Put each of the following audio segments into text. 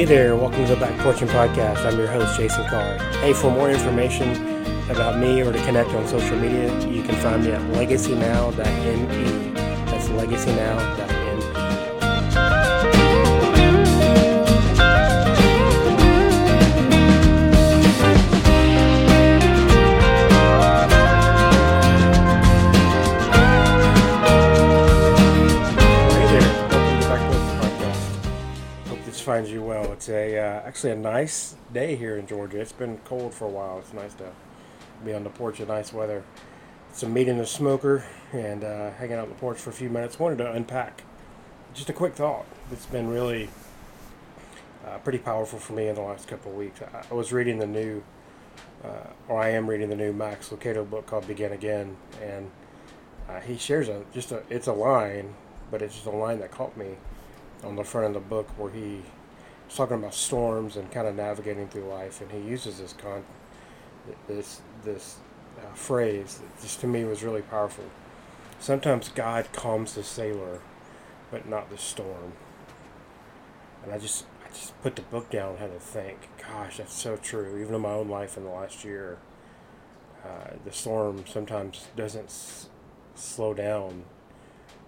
Hey there, welcome to the Back Porching Podcast. I'm your host, Jason Carr. Hey, for more information about me or to connect on social media, you can find me at legacynow.me. That's legacynow.me. uh, actually a nice day here in Georgia. It's been cold for a while. It's nice to be on the porch in nice weather. Some meat in the smoker and uh, hanging out on the porch for a few minutes. Wanted to unpack just a quick thought. It's been really uh, pretty powerful for me in the last couple of weeks. I, was reading the new, uh, or I am reading the new Max Lucado book called Begin Again, and uh, he shares a just a it's a line, but it's just a line that caught me on the front of the book where he was talking about storms and kind of navigating through life, and he uses this con this this uh, phrase that just to me was really powerful. Sometimes God calms the sailor, but not the storm. And I just I just put the book down and had to think. Gosh, that's so true. Even in my own life in the last year, uh, the storm sometimes doesn't s- slow down,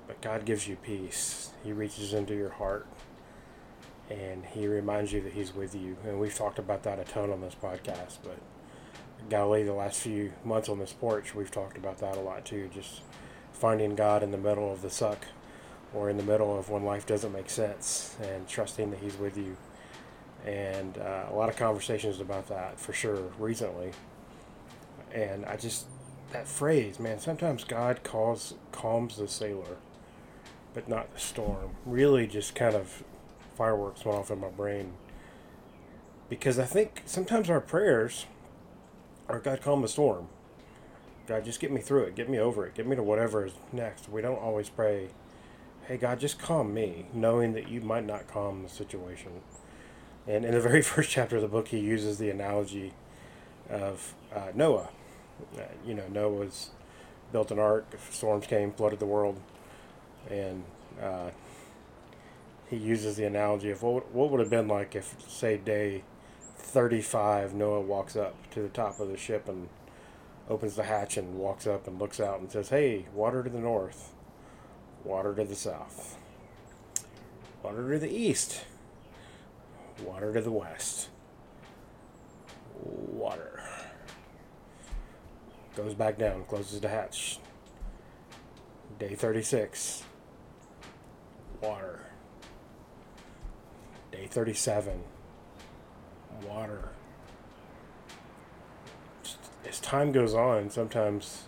but God gives you peace. He reaches into your heart and He reminds you that He's with you. And we've talked about that a ton on this podcast, but golly, the last few months on this porch, we've talked about that a lot too. Just finding God in the middle of the suck or in the middle of when life doesn't make sense and trusting that He's with you. And uh, a lot of conversations about that for sure recently. And I just, that phrase, man, sometimes God calls, calms the sailor, but not the storm. Really just kind of fireworks went off in my brain. Because I think sometimes our prayers are God calm the storm. God just get me through it, get me over it, get me to whatever is next. We don't always pray, hey God, just calm me, knowing that you might not calm the situation. And in the very first chapter of the book, he uses the analogy of uh, Noah. Uh, you know, Noah's built an ark, storms came, flooded the world, and uh, he uses the analogy of what, what would have been like if, say, day 35, Noah walks up to the top of the ship and opens the hatch and walks up and looks out and says, Hey, water to the north, water to the south, water to the east, water to the west, water. Goes back down, closes the hatch. Day 36, water. Day 37, water. As time goes on, sometimes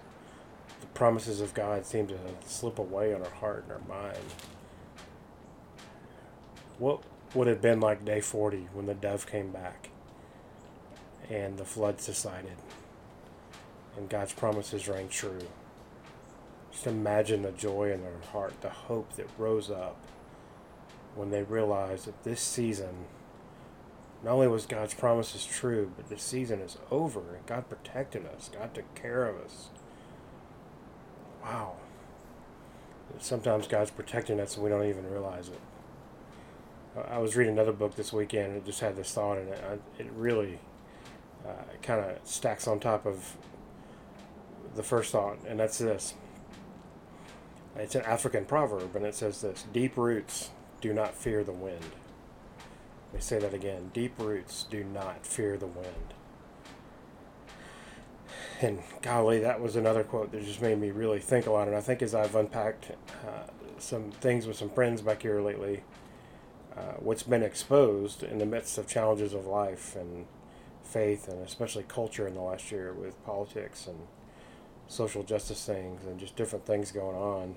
the promises of God seem to slip away on our heart and our mind. What would have been like day 40 when the dove came back and the flood subsided and God's promises rang true? Just imagine the joy in their heart, the hope that rose up when they realized that this season, not only was God's promises true, but this season is over and God protected us, God took care of us. Wow. Sometimes God's protecting us and we don't even realize it. I- was reading another book this weekend and just had this thought in it. It really uh, kind of stacks on top of the first thought, and that's this. It's an African proverb, and it says this Deep roots do not fear the wind. Let me say that again. Deep roots do not fear the wind. And golly, that was another quote that just made me really think a lot. And I think as I've unpacked uh, some things with some friends back here lately, uh, what's been exposed in the midst of challenges of life and faith, and especially culture in the last year with politics and social justice things and just different things going on.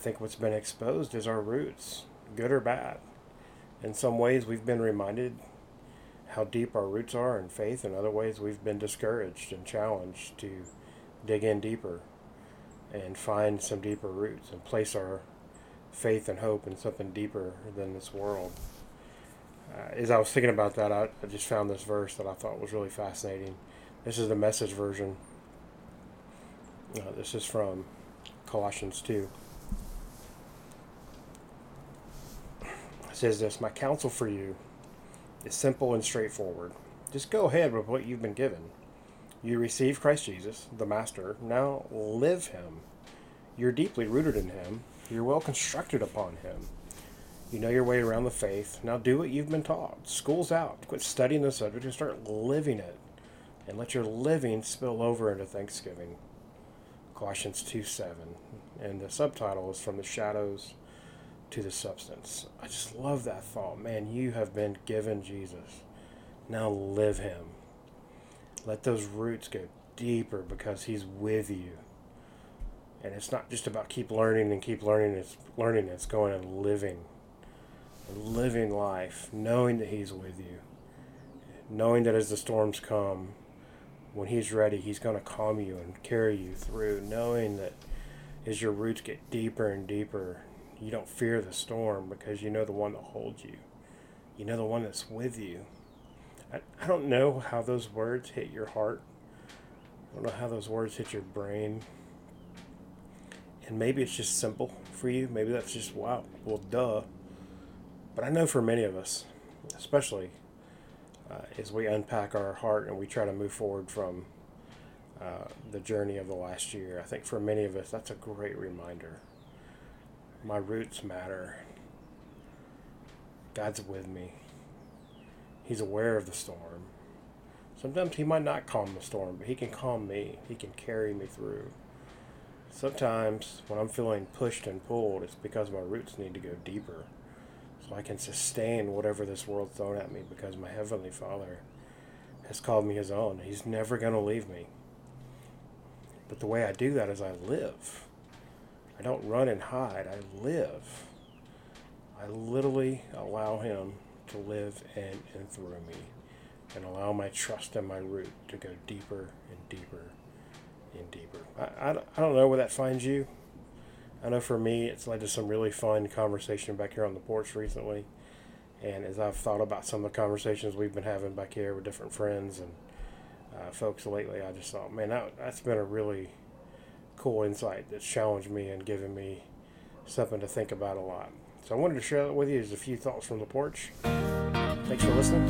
Think what's been exposed is our roots, good or bad. In some ways, we've been reminded how deep our roots are in faith. In other ways, we've been discouraged and challenged to dig in deeper and find some deeper roots and place our faith and hope in something deeper than this world. Uh, as I was thinking about that, I, I just found this verse that I thought was really fascinating. This is the message version. Uh, this is from Colossians 2. Says this My counsel for you is simple and straightforward. Just go ahead with what you've been given. You receive Christ Jesus, the Master. Now live Him. You're deeply rooted in Him. You're well constructed upon Him. You know your way around the faith. Now do what you've been taught. School's out. Quit studying the subject and start living it. And let your living spill over into Thanksgiving. Colossians 2 7. And the subtitle is From the Shadows to the Substance. I just love that thought. Man, you have been given Jesus. Now live Him. Let those roots go deeper because He's with you. And it's not just about keep learning and keep learning. It's learning. It's going and living living life, knowing that He's with you, knowing that as the storms come, when He's ready, He's going to calm you and carry you through, knowing that as your roots get deeper and deeper, you don't fear the storm because you know the one that holds you. You know the one that's with you. I, I don't know how those words hit your heart. I don't know how those words hit your brain. And maybe it's just simple for you. Maybe that's just, wow, well, duh. But I know for many of us, especially uh, as we unpack our heart and we try to move forward from uh, the journey of the last year, I think for many of us, that's a great reminder. My roots matter. God's with me. He's aware of the storm. Sometimes He might not calm the storm, but He can calm me. He can carry me through. Sometimes when I'm feeling pushed and pulled, it's because my roots need to go deeper so I can sustain whatever this world's thrown at me because my Heavenly Father has called me His own. He's never going to leave me. But the way I do that is I live. I don't run and hide, I live. I literally allow Him to live in and through me and allow my trust and my root to go deeper and deeper and deeper. I, I, I don't know where that finds you. I know for me, it's led to some really fun conversation back here on the porch recently. And as I've thought about some of the conversations we've been having back here with different friends and uh, folks lately, I just thought, man, that, that's been a really cool insight that's challenged me and given me something to think about a lot. So I wanted to share that with you as a few thoughts from the porch. Thanks for listening.